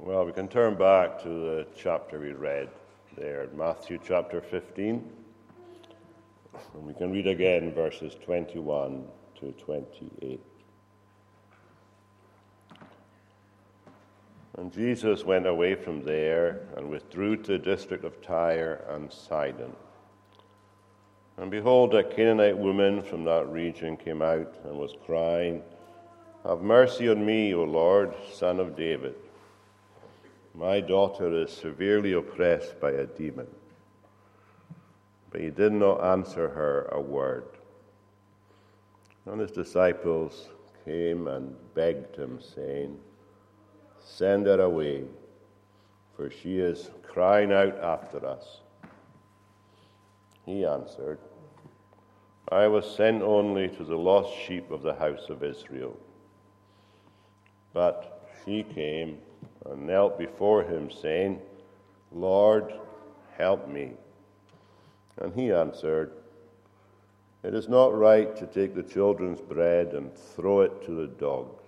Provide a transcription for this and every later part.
Well, we can turn back to the chapter we read there, Matthew chapter 15. And we can read again verses 21 to 28. And Jesus went away from there and withdrew to the district of Tyre and Sidon. And behold, a Canaanite woman from that region came out and was crying, Have mercy on me, O Lord, son of David. My daughter is severely oppressed by a demon. But he did not answer her a word. And his disciples came and begged him, saying, Send her away, for she is crying out after us. He answered, I was sent only to the lost sheep of the house of Israel. But she came and knelt before him, saying, Lord, help me. And he answered, It is not right to take the children's bread and throw it to the dogs.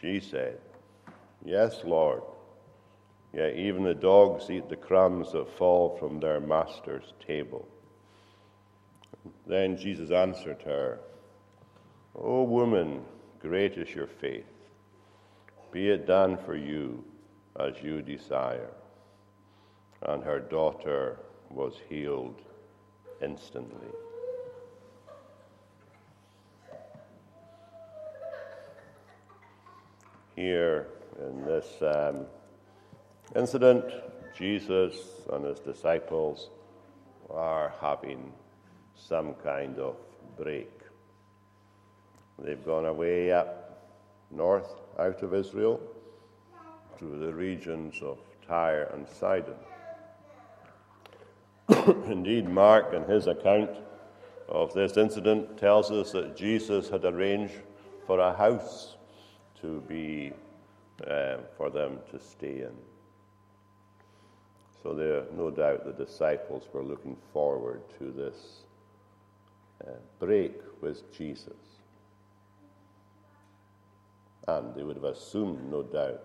She said, Yes, Lord. Yet even the dogs eat the crumbs that fall from their master's table. Then Jesus answered her, O woman, great is your faith. Be it done for you as you desire. And her daughter was healed instantly. Here in this um, incident, Jesus and his disciples are having some kind of break. They've gone away up north out of Israel to the regions of Tyre and Sidon. Indeed, Mark, in his account of this incident, tells us that Jesus had arranged for a house to be uh, for them to stay in. So there, no doubt, the disciples were looking forward to this uh, break with Jesus. They would have assumed, no doubt,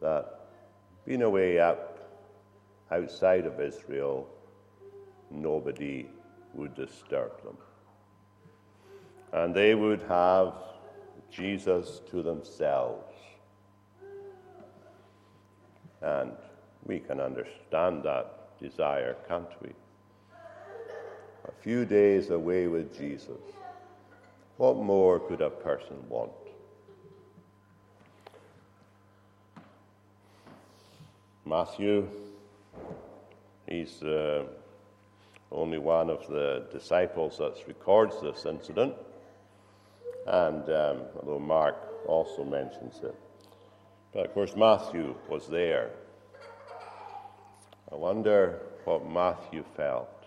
that being away up outside of Israel, nobody would disturb them. And they would have Jesus to themselves. And we can understand that desire, can't we? A few days away with Jesus. What more could a person want? Matthew, he's uh, only one of the disciples that records this incident, and um, although Mark also mentions it. But of course, Matthew was there. I wonder what Matthew felt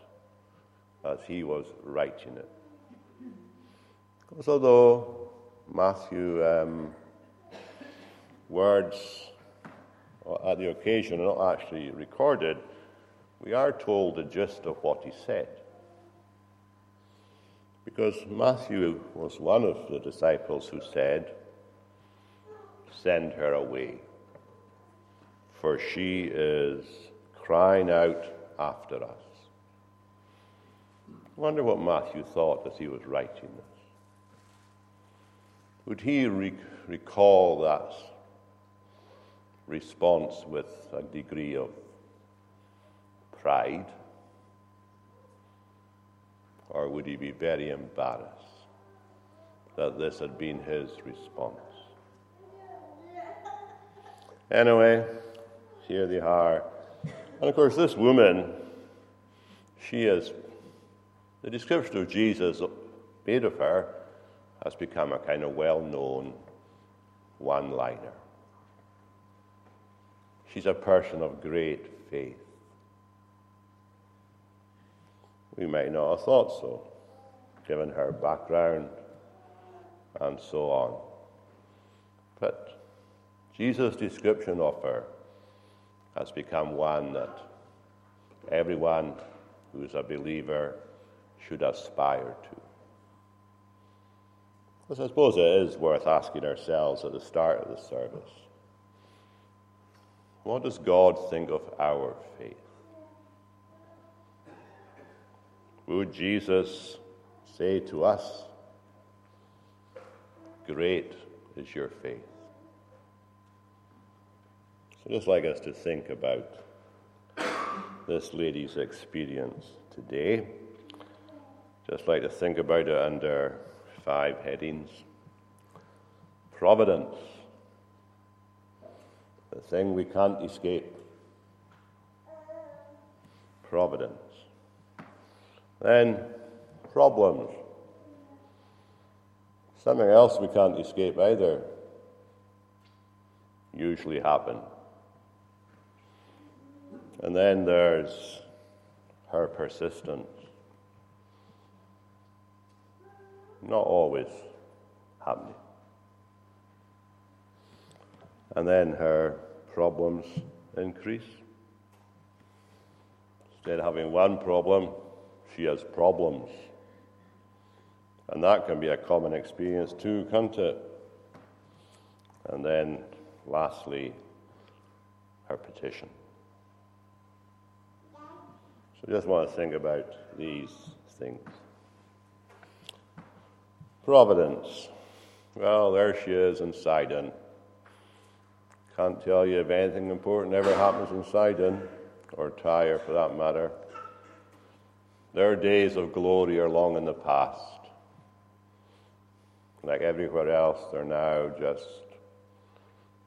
as he was writing it. Because although Matthew um, words at the occasion are not actually recorded, we are told the gist of what he said. Because Matthew was one of the disciples who said, Send her away, for she is crying out after us. I wonder what Matthew thought as he was writing this. Would he re- recall that response with a degree of pride? Or would he be very embarrassed that this had been his response? Anyway, here they are. And of course, this woman, she is, the description of Jesus made of her has become a kind of well known one liner. She's a person of great faith. We might not have thought so, given her background and so on. But Jesus' description of her has become one that everyone who is a believer should aspire to. Because I suppose it is worth asking ourselves at the start of the service What does God think of our faith? Would Jesus say to us, Great is your faith? So, just like us to think about this lady's experience today, just like to think about it under five headings Providence, the thing we can't escape. Providence. Then, problems. Something else we can't escape either. Usually happen. And then there's her persistence. Not always happening. And then her problems increase. Instead of having one problem, she has problems. And that can be a common experience too, can't it? And then, lastly, her petition. So just want to think about these things. Providence. Well, there she is in Sidon. Can't tell you if anything important ever happens in Sidon, or Tyre for that matter. Their days of glory are long in the past. Like everywhere else, they're now just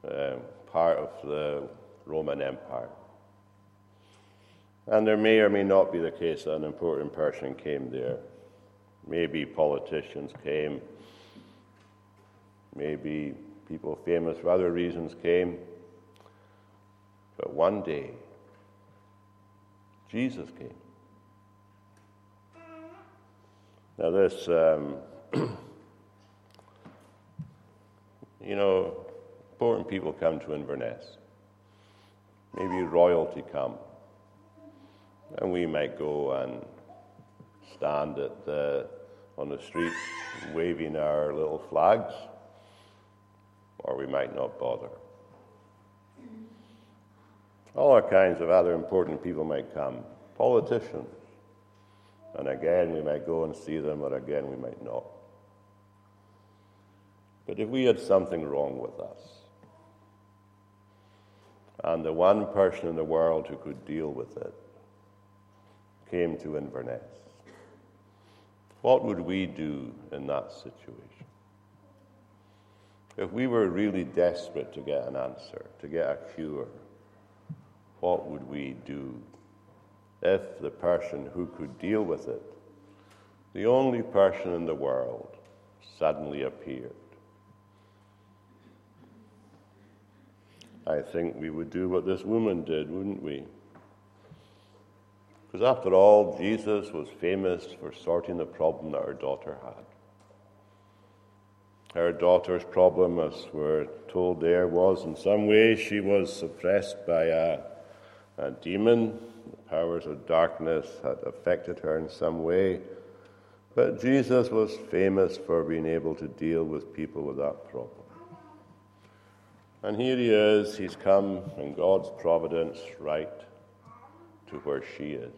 um, part of the Roman Empire. And there may or may not be the case that an important person came there. Maybe politicians came. Maybe people famous for other reasons came. But one day, Jesus came. Now, this, um, you know, important people come to Inverness. Maybe royalty come. And we might go and stand at the, on the street waving our little flags, or we might not bother. All kinds of other important people might come, politicians. And again, we might go and see them, or again, we might not. But if we had something wrong with us, and the one person in the world who could deal with it came to Inverness. What would we do in that situation? If we were really desperate to get an answer, to get a cure, what would we do if the person who could deal with it, the only person in the world, suddenly appeared? I think we would do what this woman did, wouldn't we? Because after all, Jesus was famous for sorting the problem that her daughter had. Her daughter's problem, as we're told there, was in some way she was suppressed by a, a demon. The powers of darkness had affected her in some way. But Jesus was famous for being able to deal with people with that problem. And here he is, he's come in God's providence right to where she is.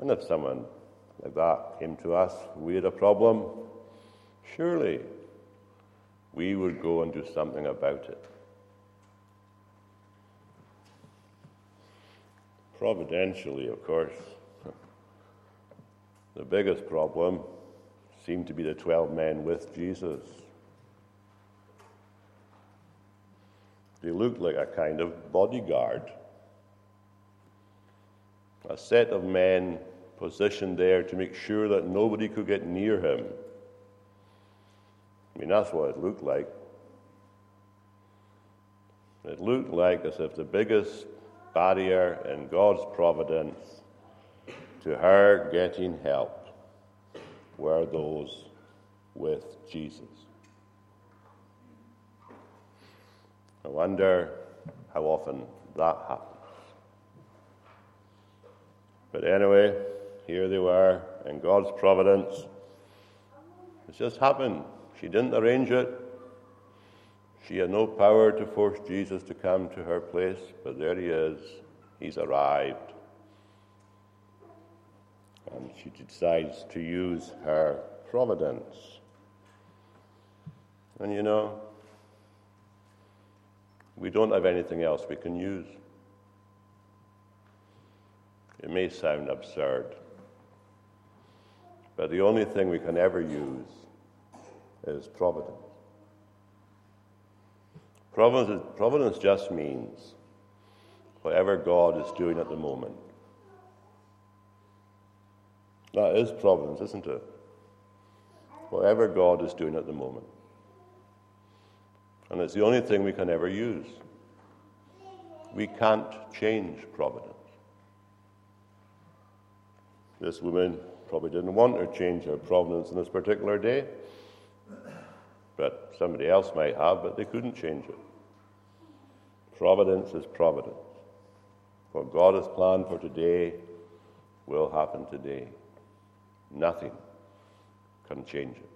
And if someone like that came to us, we had a problem, surely we would go and do something about it. Providentially, of course, the biggest problem seemed to be the 12 men with Jesus. They looked like a kind of bodyguard a set of men positioned there to make sure that nobody could get near him. I mean, that's what it looked like. It looked like as if the biggest barrier in God's providence to her getting help were those with Jesus. I wonder how often that happens. But anyway, here they were in God's providence. It just happened. She didn't arrange it. She had no power to force Jesus to come to her place, but there he is. He's arrived. And she decides to use her providence. And you know, we don't have anything else we can use. It may sound absurd, but the only thing we can ever use is providence. Providence, providence just means whatever God is doing at the moment. That is providence, isn't it? Whatever God is doing at the moment. And it's the only thing we can ever use. We can't change providence. This woman probably didn't want to change her providence in this particular day, but somebody else might have, but they couldn't change it. Providence is providence. What God has planned for today will happen today. Nothing can change it.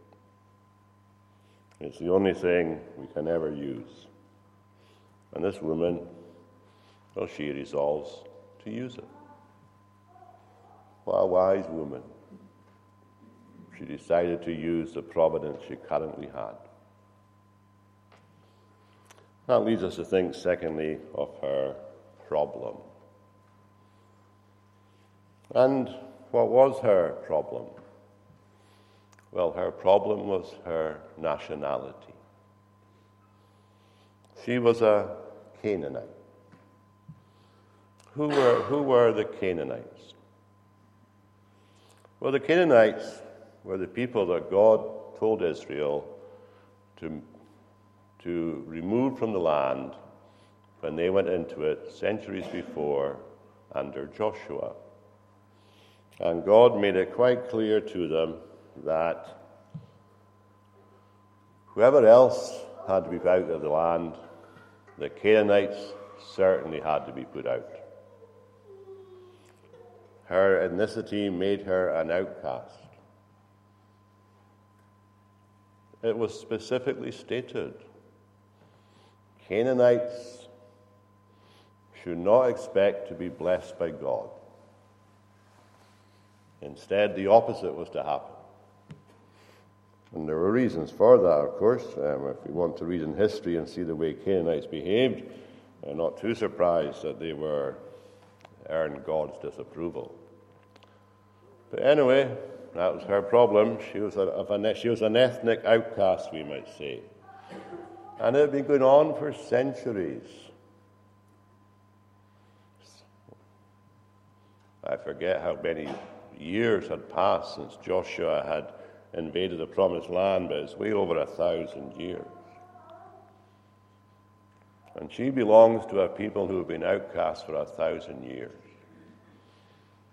It's the only thing we can ever use. And this woman, well, she resolves to use it. What a wise woman. She decided to use the providence she currently had. That leads us to think, secondly, of her problem. And what was her problem? Well, her problem was her nationality. She was a Canaanite. Who were, who were the Canaanites? Well, the Canaanites were the people that God told Israel to, to remove from the land when they went into it centuries before under Joshua. And God made it quite clear to them that whoever else had to be put out of the land, the Canaanites certainly had to be put out. Her ethnicity made her an outcast. It was specifically stated Canaanites should not expect to be blessed by God. Instead, the opposite was to happen. And there were reasons for that, of course. Um, if you want to read in history and see the way Canaanites behaved, I'm not too surprised that they were earned God's disapproval. But anyway, that was her problem. She was, a, she was an ethnic outcast, we might say. And it had been going on for centuries. I forget how many years had passed since Joshua had invaded the promised land, but it's way over a thousand years. And she belongs to a people who have been outcast for a thousand years.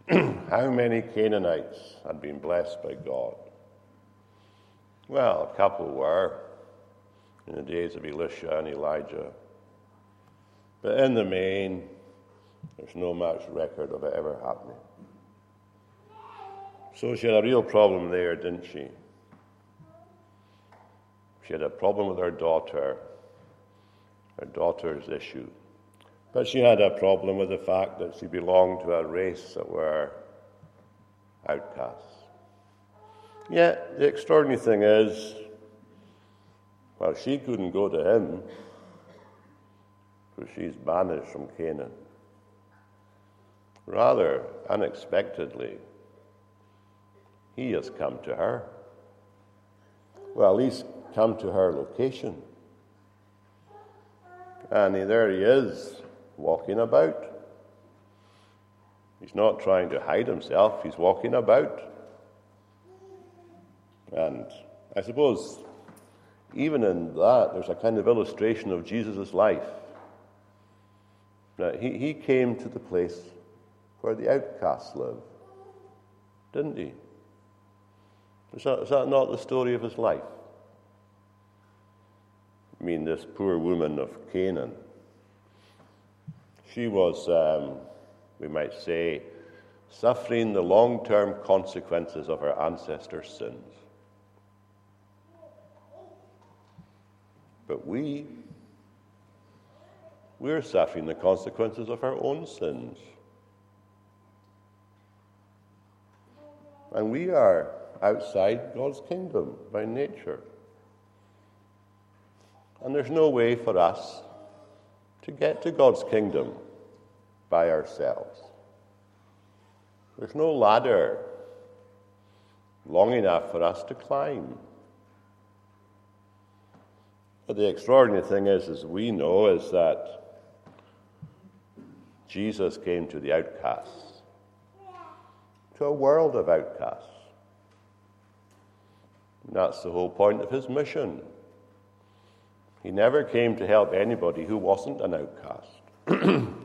How many Canaanites had been blessed by God? Well, a couple were in the days of Elisha and Elijah. But in the main, there's no much record of it ever happening. So she had a real problem there, didn't she? She had a problem with her daughter, her daughter's issue. But she had a problem with the fact that she belonged to a race that were outcasts. Yet, the extraordinary thing is, well, she couldn't go to him because she's banished from Canaan. Rather, unexpectedly, he has come to her. Well, least come to her location. And there he is, walking about. He's not trying to hide himself, he's walking about. And I suppose even in that, there's a kind of illustration of Jesus' life. Now, he, he came to the place where the outcasts live, didn't he? Is that, is that not the story of his life? I mean, this poor woman of Canaan. She was, um, we might say, suffering the long term consequences of her ancestors' sins. But we, we're suffering the consequences of our own sins. And we are outside God's kingdom by nature. And there's no way for us to get to God's kingdom by ourselves. There's no ladder long enough for us to climb. But the extraordinary thing is, as we know, is that Jesus came to the outcasts, to a world of outcasts. And that's the whole point of his mission. He never came to help anybody who wasn't an outcast.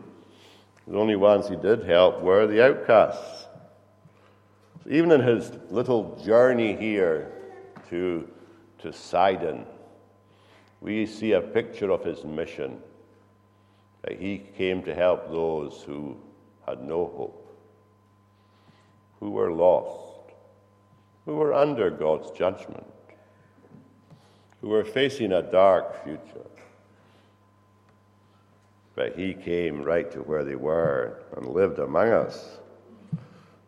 the only ones he did help were the outcasts. So even in his little journey here to, to Sidon, we see a picture of his mission that he came to help those who had no hope, who were lost, who were under God's judgment, who were facing a dark future. But he came right to where they were and lived among us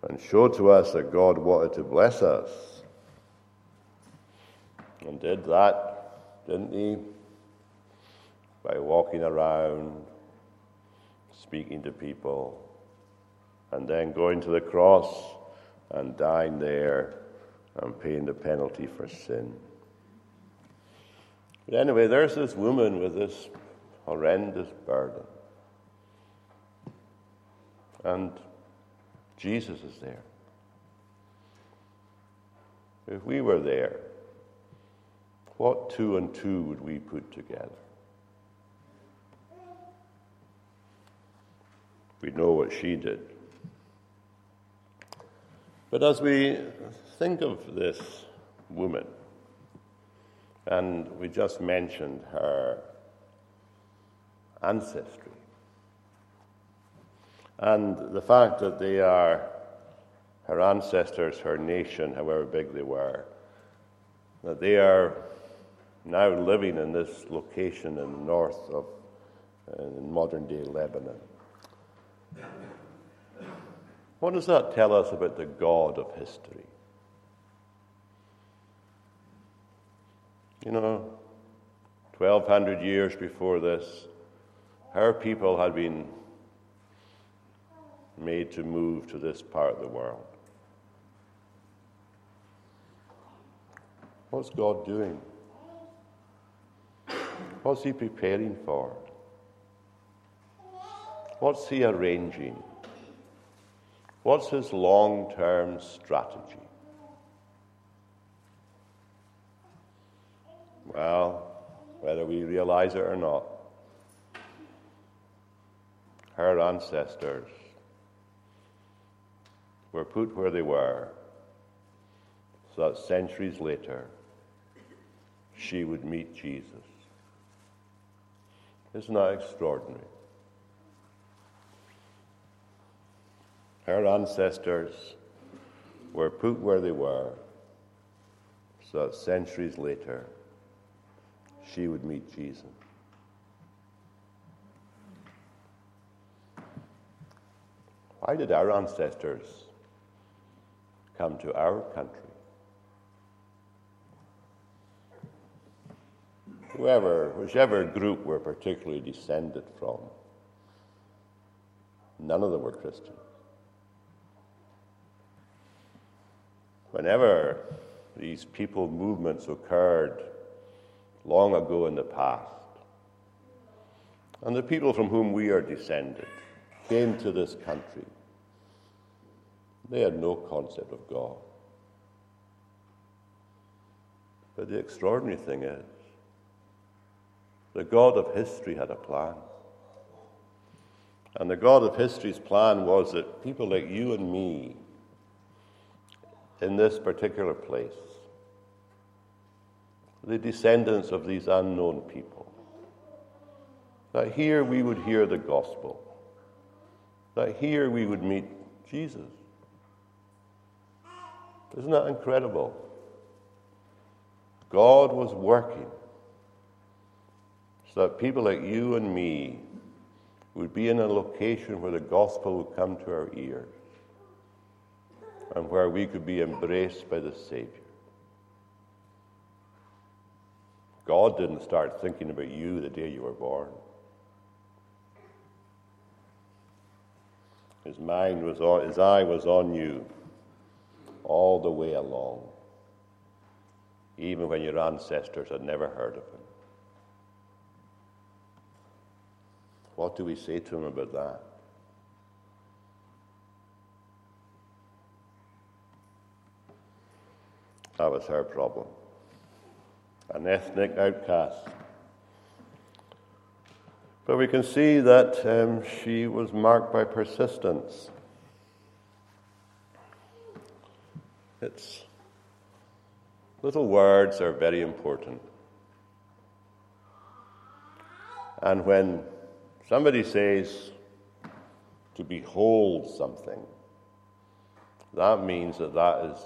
and showed to us that God wanted to bless us. And did that, didn't he? By walking around, speaking to people, and then going to the cross and dying there and paying the penalty for sin. But anyway, there's this woman with this horrendous burden. And Jesus is there. If we were there, what two and two would we put together? We know what she did. But as we think of this woman, and we just mentioned her ancestry, and the fact that they are her ancestors, her nation, however big they were, that they are now living in this location in the north of uh, modern day Lebanon. What does that tell us about the God of history? You know, 1200 years before this, our people had been made to move to this part of the world. What's God doing? What's He preparing for? What's He arranging? What's His long term strategy? Well, whether we realize it or not, her ancestors were put where they were so that centuries later she would meet Jesus. Isn't that extraordinary? Her ancestors were put where they were so that centuries later she would meet Jesus. Why did our ancestors come to our country? Whoever, whichever group we're particularly descended from, none of them were Christians. Whenever these people movements occurred long ago in the past, and the people from whom we are descended came to this country, they had no concept of God. But the extraordinary thing is, the God of history had a plan. And the God of history's plan was that people like you and me in this particular place, the descendants of these unknown people, that here we would hear the gospel, that here we would meet Jesus. Isn't that incredible? God was working so that people like you and me would be in a location where the gospel would come to our ears and where we could be embraced by the Savior. God didn't start thinking about you the day you were born. His mind was on, his eye was on you all the way along, even when your ancestors had never heard of him. What do we say to him about that? That was her problem. An ethnic outcast. But we can see that um, she was marked by persistence. It's little words are very important. And when somebody says to behold something, that means that that is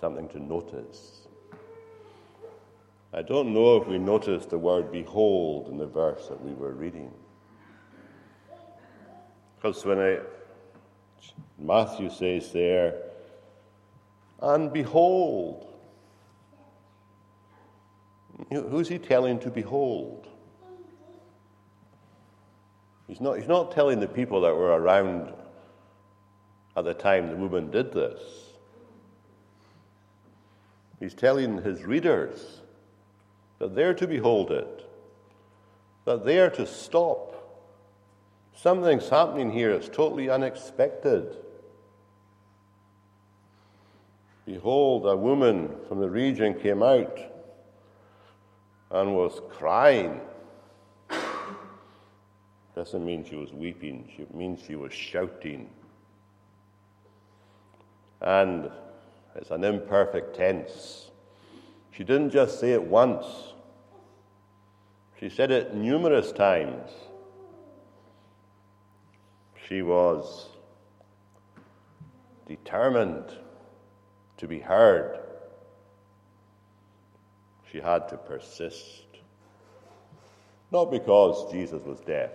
something to notice. I don't know if we noticed the word behold in the verse that we were reading. Because when I, Matthew says there, and behold, who's he telling to behold? He's not, he's not telling the people that were around at the time the woman did this. He's telling his readers that they're to behold it, that they are to stop. Something's happening here that's totally unexpected. Behold, a woman from the region came out and was crying. Doesn't mean she was weeping, it means she was shouting. And it's an imperfect tense. She didn't just say it once, she said it numerous times. She was determined to be heard. She had to persist. Not because Jesus was deaf.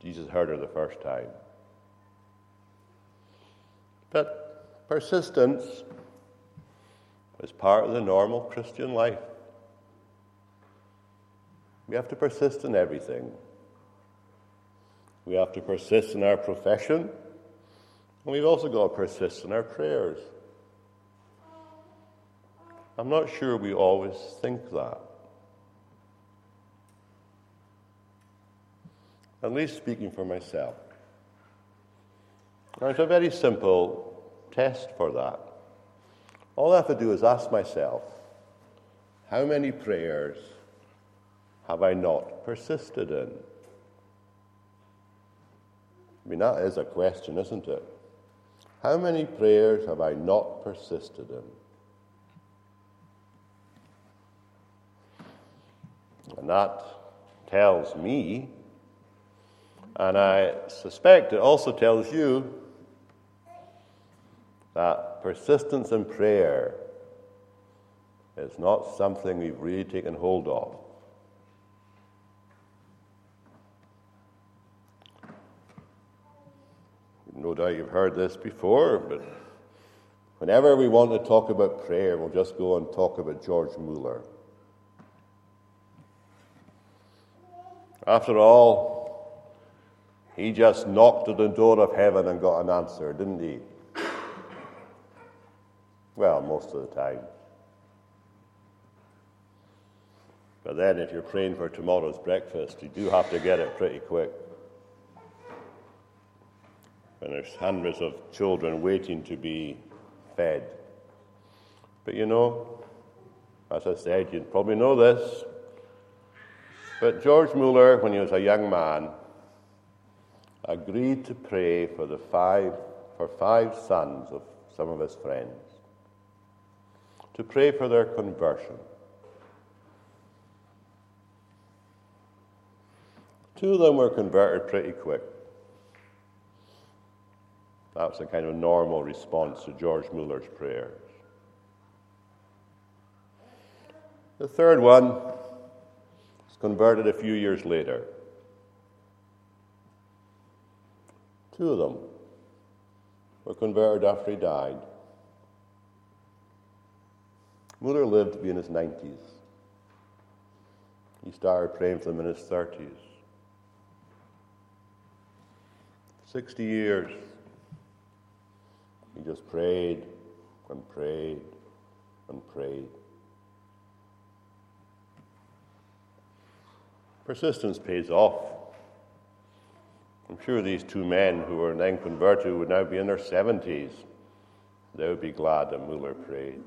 Jesus heard her the first time. But Persistence is part of the normal Christian life. We have to persist in everything. We have to persist in our profession, and we've also got to persist in our prayers. I'm not sure we always think that. At least speaking for myself. Now, it's a very simple test for that. All I have to do is ask myself, how many prayers have I not persisted in? I mean, that is a question, isn't it? How many prayers have I not persisted in? And that tells me, and I suspect it also tells you, that persistence in prayer is not something we've really taken hold of. No doubt you've heard this before, but whenever we want to talk about prayer, we'll just go and talk about George Mueller. After all, he just knocked at the door of heaven and got an answer, didn't he? Well, most of the time. But then, if you're praying for tomorrow's breakfast, you do have to get it pretty quick. And there's hundreds of children waiting to be fed. But you know, as I said, you probably know this. But George Mueller, when he was a young man, agreed to pray for the five for five sons of some of his friends to pray for their conversion. Two of them were converted pretty quick. That was a kind of normal response to George Muller's prayers. The third one was converted a few years later. Two of them were converted after he died. Muller lived to be in his 90s. He started praying for them in his 30s. 60 years he just prayed and prayed and prayed. Persistence pays off. I'm sure these two men who were then converted would now be in their 70s. They would be glad that Muller prayed.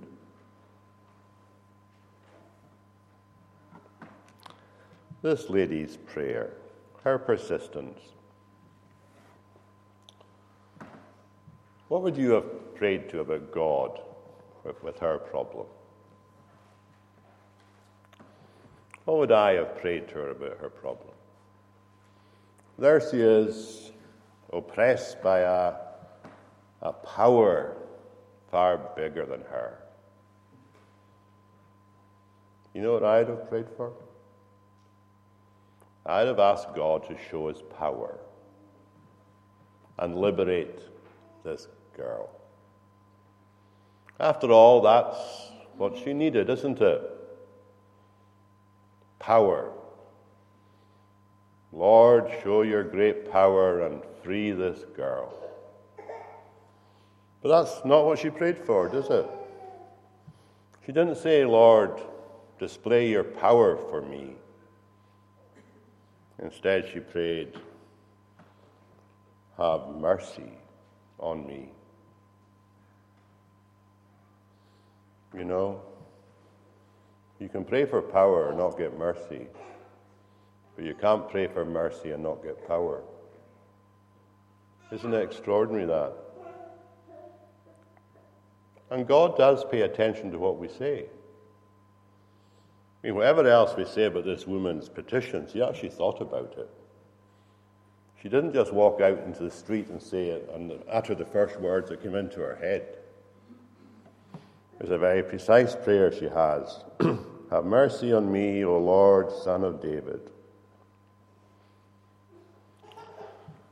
This lady's prayer, her persistence. What would you have prayed to about God with, her problem? What would I have prayed to her about her problem? There she is, oppressed by a, a power far bigger than her. You know what I'd have prayed for? I'd have asked God to show his power and liberate this girl. After all, that's what she needed, isn't it? Power. Lord, show your great power and free this girl. But that's not what she prayed for, does it? She didn't say, Lord, display your power for me. Instead, she prayed, Have mercy on me. You know, you can pray for power and not get mercy, but you can't pray for mercy and not get power. Isn't it extraordinary that? And God does pay attention to what we say. I mean, whatever else we say about this woman's petitions, he actually thought about it. She didn't just walk out into the street and say it and utter the first words that came into her head. There's a very precise prayer she has Have mercy on me, O Lord, Son of David.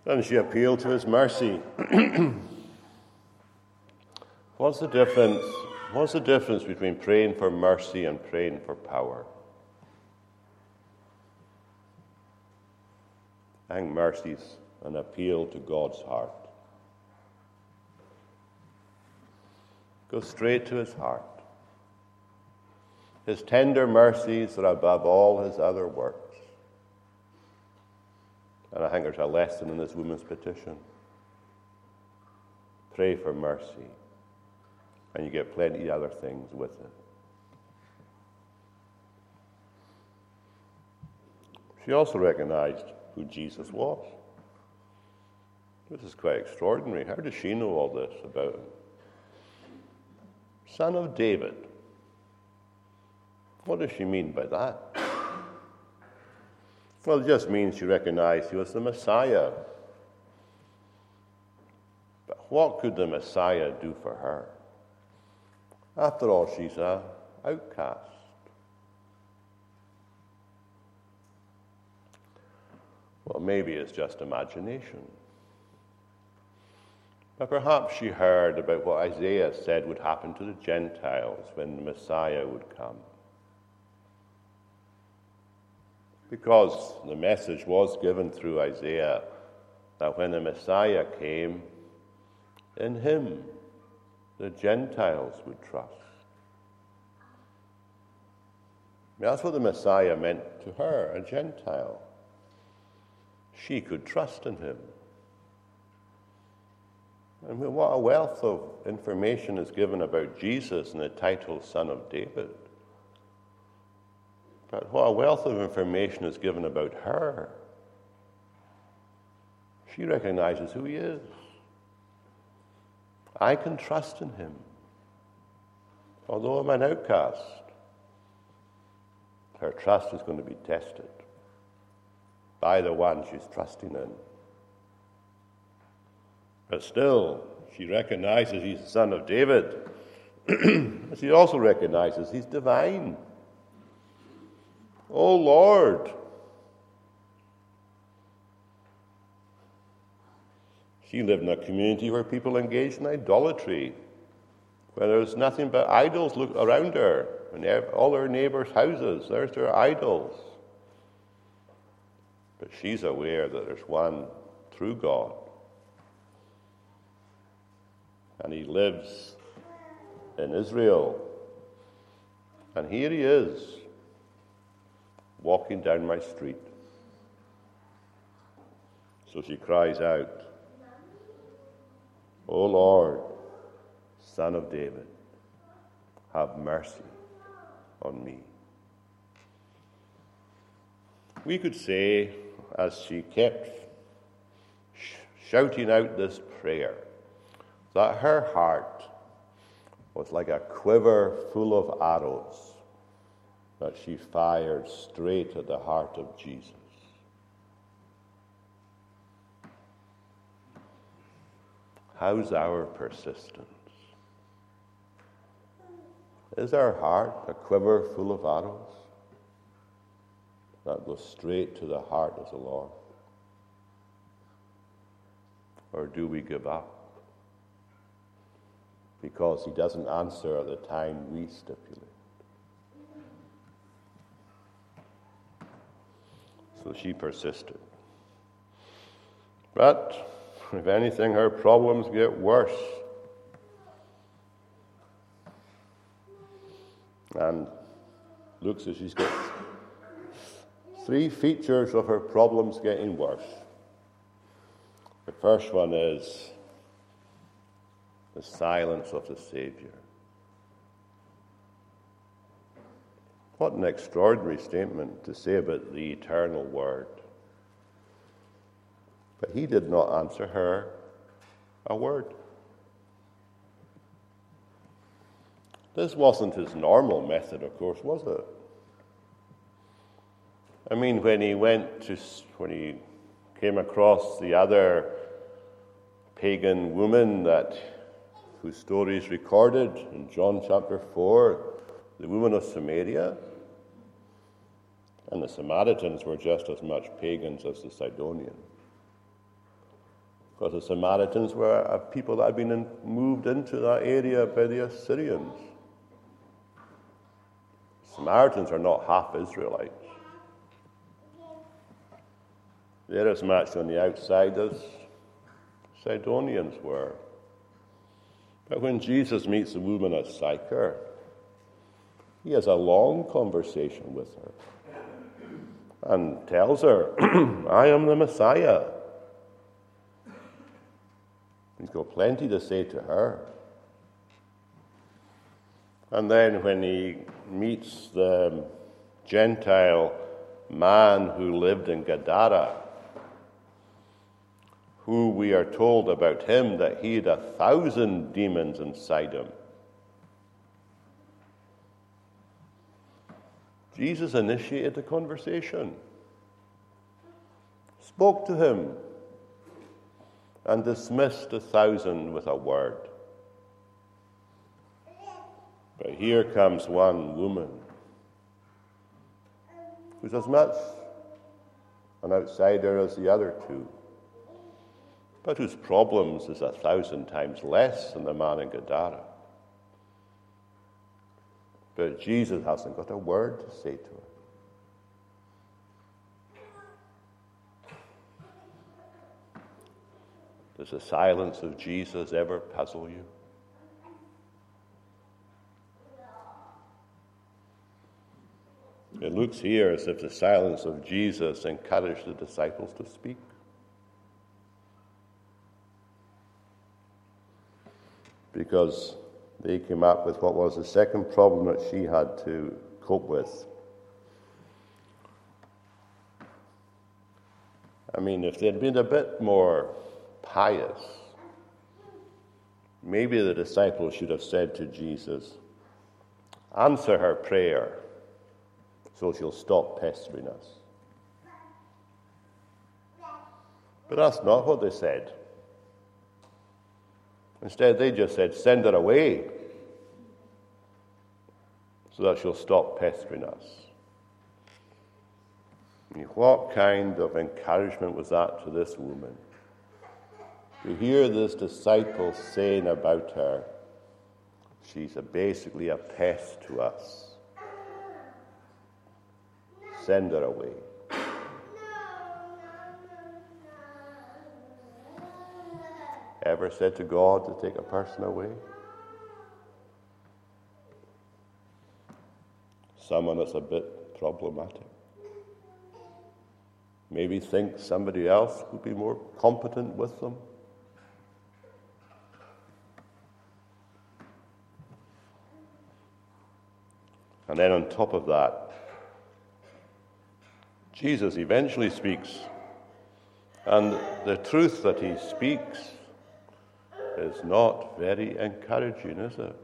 Then she appealed to his mercy. What's the difference? What's the difference between praying for mercy and praying for power? I think mercy's an appeal to God's heart. Go straight to his heart. His tender mercies are above all his other works. And I think there's a lesson in this woman's petition. Pray for mercy, and you get plenty of other things with it. She also recognized who Jesus was. This is quite extraordinary. How does she know all this about him? Son of David. What does she mean by that? Well, it just means she recognized he was the Messiah. But what could the Messiah do for her? After all, she's an outcast. Well, maybe it's just imagination. But perhaps she heard about what Isaiah said would happen to the Gentiles when the Messiah would come. Because the message was given through Isaiah that when the Messiah came, in him the Gentiles would trust. That's what the Messiah meant to her, a Gentile she could trust in him. And what a wealth of information is given about Jesus in the title Son of David. But what a wealth of information is given about her. She recognizes who he is. I can trust in him. Although I'm an outcast, her trust is going to be tested by the one she's trusting in. But still, she recognizes he's the son of David. she also recognizes he's divine. Oh Lord. She lived in a community where people engaged in idolatry, where there was nothing but idols look around her, and all her neighbors' houses, there's their idols. But she's aware that there's one true God. And he lives in Israel. And here he is, walking down my street. So she cries out, O Lord, Son of David, have mercy on me. We could say, as she kept shouting out this prayer, that her heart was like a quiver full of arrows that she fired straight at the heart of Jesus. How's our persistence? Is our heart a quiver full of arrows that goes straight to the heart of the Lord? Or do we give up? Because he doesn't answer at the time we stipulate. So she persisted. But if anything, her problems get worse. And Luke says she's got three features of her problems getting worse. The first one is the silence of the Savior. What an extraordinary statement to say about the eternal Word. But he did not answer her a word. This wasn't his normal method, of course, was it? I mean, when he went to, when he came across the other pagan woman that, whose story is recorded in John chapter 4, the woman of Samaria, and the Samaritans were just as much pagans as the Sidonians. Because the Samaritans were a people that had been in, moved into that area by the Assyrians. Samaritans are not half Israelites. They're as much on the outside as Sidonians were. But when Jesus meets the woman at Sychar, he has a long conversation with her and tells her, I am the Messiah. He's got plenty to say to her. And then when he meets the Gentile man who lived in Gadara, who we are told about him that he had a thousand demons inside him. Jesus initiated the conversation, spoke to him, and dismissed a thousand with a word. But here comes one woman who's as much an outsider as the other two, but whose problems is a thousand times less than the man in Gadara. But Jesus hasn't got a word to say to her. Does the silence of Jesus ever puzzle you? It looks here as if the silence of Jesus encouraged the disciples to speak. Because they came up with what was the second problem that she had to cope with. I mean, if they'd been a bit more pious. Maybe the disciples should have said to Jesus, Answer her prayer so she'll stop pestering us. But that's not what they said. Instead, they just said, Send her away so that she'll stop pestering us. what kind of encouragement was that to this woman? To hear this disciple saying about her, she's a, basically a pest to us. Send her away. Ever said to God to take a person away? Someone that's a bit problematic. Maybe think somebody else would be more competent with them. And then on top of that, Jesus eventually speaks. And the truth that he speaks is not very encouraging, is it?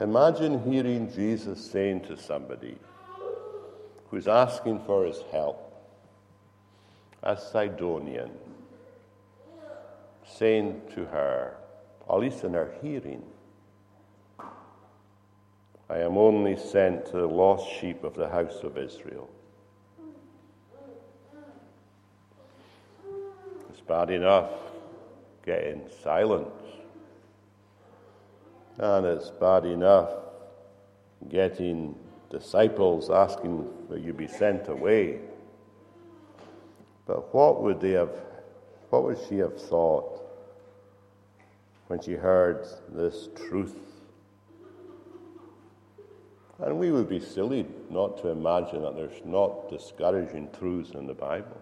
Imagine hearing Jesus saying to somebody who's asking for his help, a Sidonian, saying to her, at least in her hearing, I am only sent to the lost sheep of the house of Israel. It's bad enough getting silence. And it's bad enough getting disciples asking that you be sent away. But what would they have, what would she have thought when she heard this truth? And we would be silly not to imagine that there's not discouraging truths in the Bible.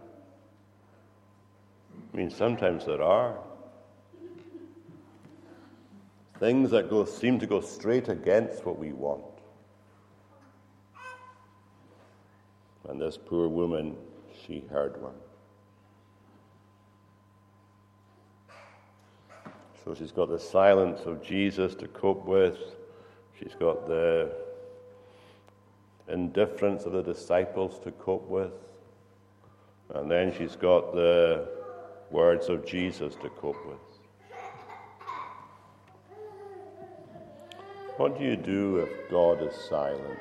I mean, sometimes there are. Things that go, seem to go straight against what we want. And this poor woman, she heard one. So she's got the silence of Jesus to cope with. She's got the indifference of the disciples to cope with. And then she's got the words of Jesus to cope with. What do you do if God is silent?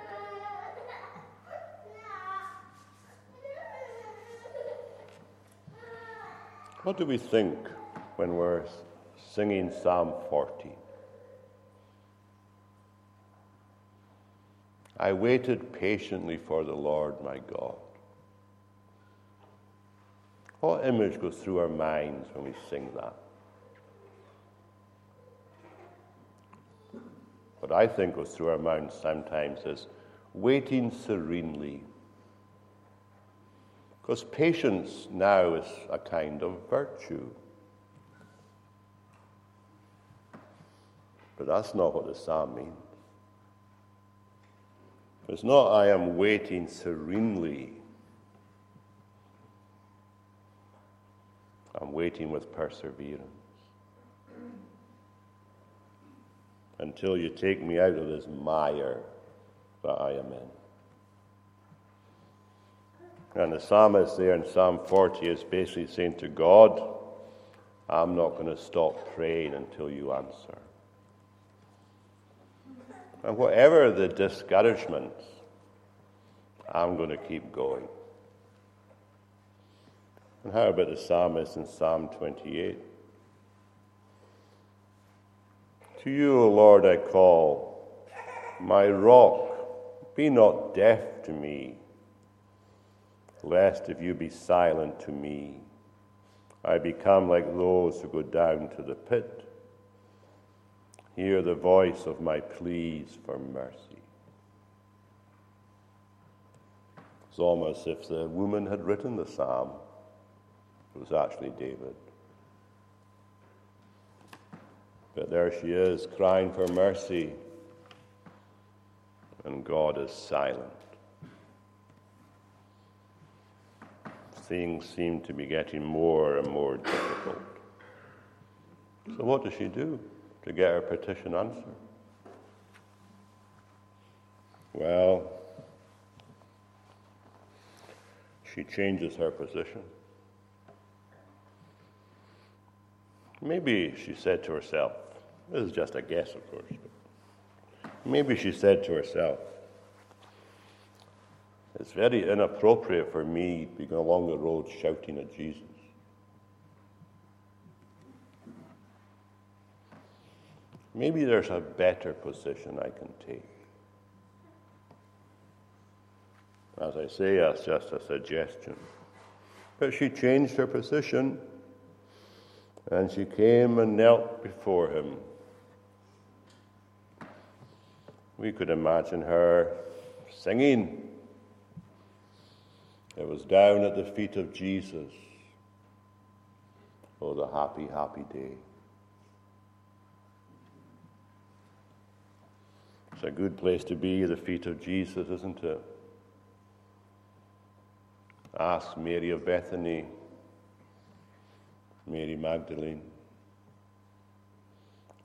What do we think when we're singing Psalm 40? I waited patiently for the Lord my God. What image goes through our minds when we sing that? What I think goes through our minds sometimes is waiting serenely. Because patience now is a kind of virtue. But that's not what the psalm means. It's not, I am waiting serenely. I'm waiting with perseverance. Until you take me out of this mire that I am in. And the psalmist there in Psalm 40 is basically saying to God, I'm not going to stop praying until you answer. And whatever the discouragements, I'm going to keep going. And how about the psalmist in Psalm 28? To you, O Lord, I call, my rock, be not deaf to me, lest if you be silent to me, I become like those who go down to the pit. Hear the voice of my pleas for mercy. It's almost as if the woman had written the psalm. It was actually David. But there she is, crying for mercy, and God is silent. Things seem to be getting more and more difficult. So, what does she do to get her petition answered? Well, she changes her position. Maybe she said to herself, this is just a guess, of course. Maybe she said to herself, It's very inappropriate for me to be going along the road shouting at Jesus. Maybe there's a better position I can take. As I say, that's just a suggestion. But she changed her position and she came and knelt before him. We could imagine her singing. It was down at the feet of Jesus. Oh, the happy, happy day. It's a good place to be, at the feet of Jesus, isn't it? Ask Mary of Bethany, Mary Magdalene,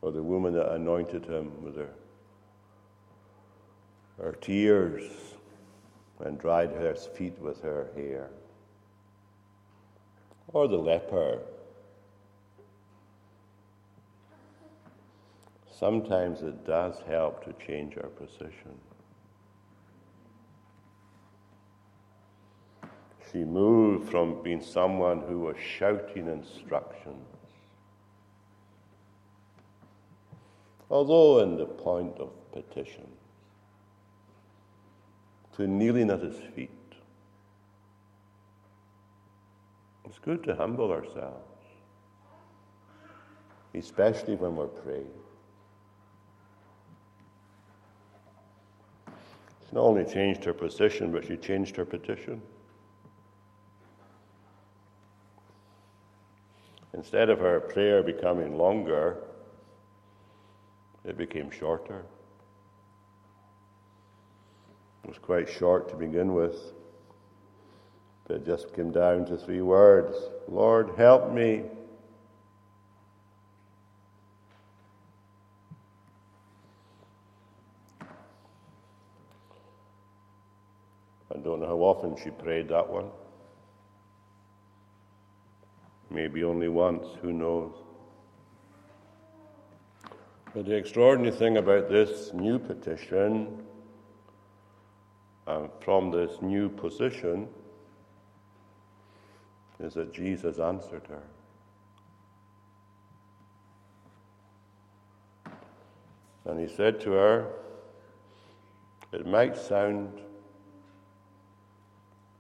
or the woman that anointed him with her, her tears and dried her feet with her hair, or the leper. Sometimes it does help to change our position. She moved from being someone who was shouting instructions, although in the point of petition, to kneeling at his feet. It's good to humble ourselves, especially when we're praying. She not only changed her position, but she changed her petition. Instead of her prayer becoming longer, it became shorter. Was quite short to begin with, but it just came down to three words Lord, help me. I don't know how often she prayed that one. Maybe only once, who knows? But the extraordinary thing about this new petition, um, from this new position, is that Jesus answered her. And he said to her, It might sound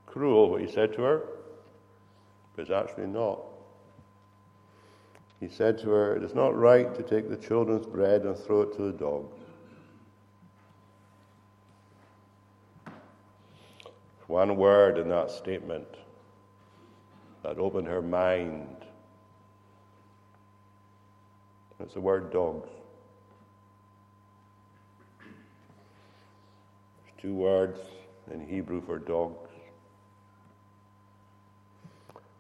cruel what he said to her, but it's actually not. He said to her, It is not right to take the children's bread and throw it to the dogs. One word in that statement that opened her mind. It's the word dogs. There's two words in Hebrew for dogs.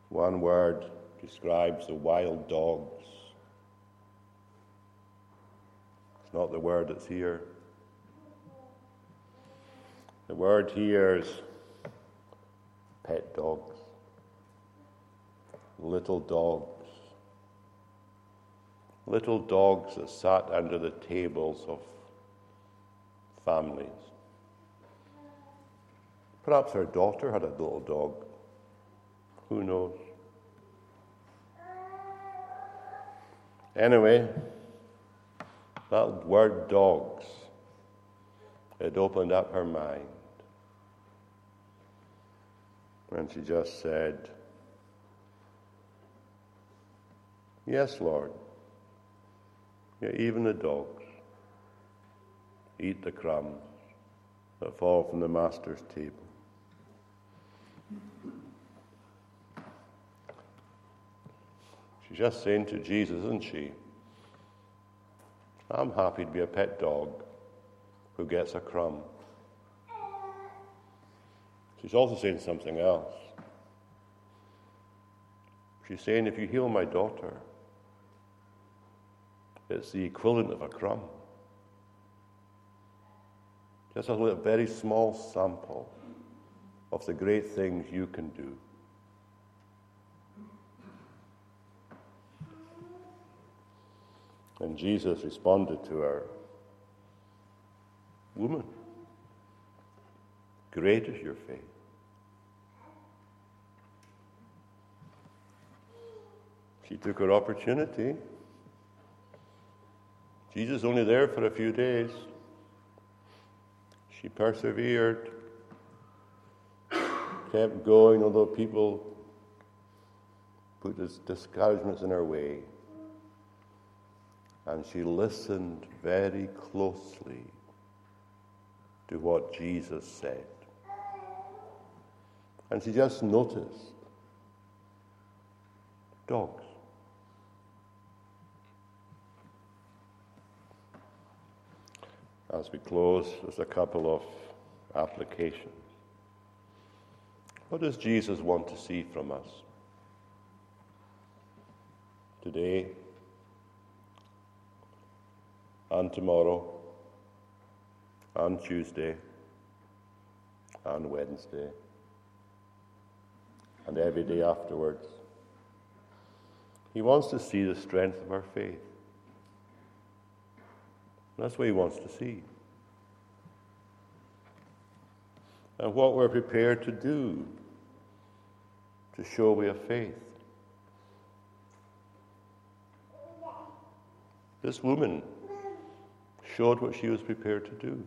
One word describes the wild dogs. It's not the word that's here. The word here is pet dogs, little dogs, little dogs that sat under the tables of families. Perhaps her daughter had a little dog. Who knows? Anyway, that word dogs, it opened up her mind. And she just said, Yes, Lord. Yeah, even the dogs eat the crumbs that fall from the Master's table. She's just saying to Jesus, isn't she? I'm happy to be a pet dog who gets a crumb. She's also saying something else. She's saying, if you heal my daughter, it's the equivalent of a crumb. Just a little, very small sample of the great things you can do. And Jesus responded to her, Woman, great is your faith. She took her opportunity. Jesus only there for a few days. She persevered, kept going, although people put discouragements in her way. And she listened very closely to what Jesus said. And she just noticed dogs. As we close, there's a couple of applications. What does Jesus want to see from us? Today and tomorrow and Tuesday and Wednesday and every day afterwards. He wants to see the strength of our faith. That's what he wants to see. And what we're prepared to do to show we have faith. This woman showed what she was prepared to do.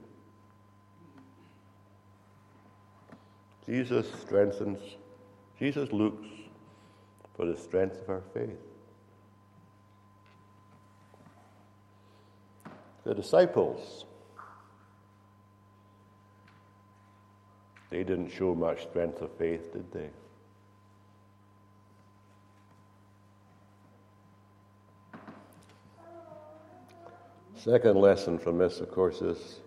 Jesus strengthens, Jesus looks for the strength of our faith. The disciples, they didn't show much strength of faith, did they? Second lesson from this, of course, is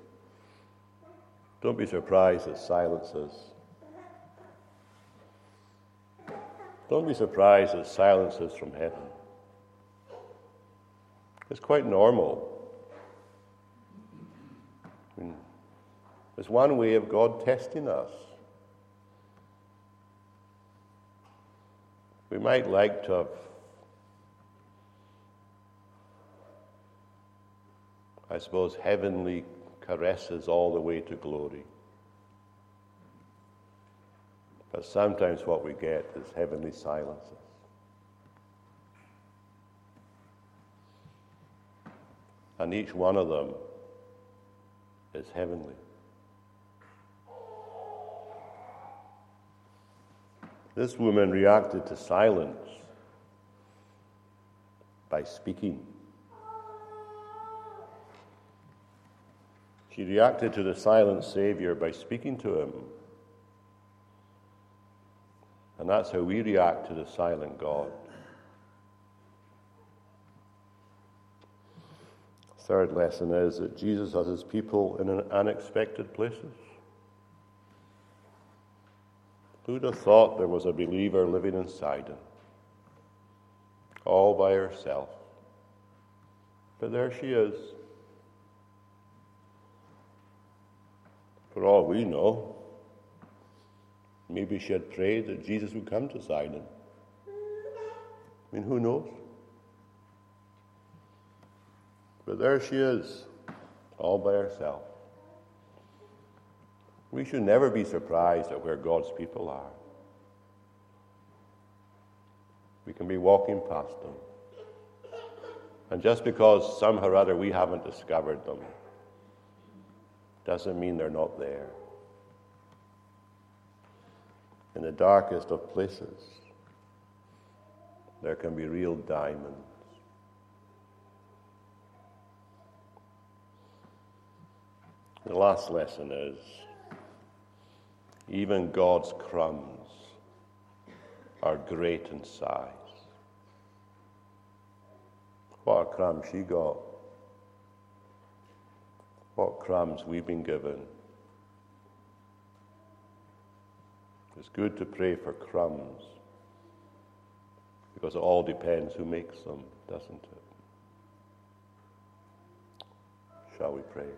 don't be surprised at silences. Don't be surprised at silences from heaven. It's quite normal. I mean, it's one way of God testing us. We might like to have I suppose, heavenly caresses all the way to glory. But sometimes what we get is heavenly silences. And each one of them is heavenly. This woman reacted to silence by speaking. She reacted to the silent Savior by speaking to him. And that's how we react to the silent God. Third lesson is that Jesus has his people in unexpected places. Who'd have thought there was a believer living in Sidon, all by herself? But there she is. For all we know, maybe she had prayed that Jesus would come to Sidon. I mean, who knows? But there she is, all by herself. We should never be surprised at where God's people are. We can be walking past them. And just because somehow or other we haven't discovered them, doesn't mean they're not there. In the darkest of places, there can be real diamonds. The last lesson is even God's crumbs are great in size. What a crumb she got what crumbs we've been given. It's good to pray for crumbs because it all depends who makes them, doesn't it? Shall we pray?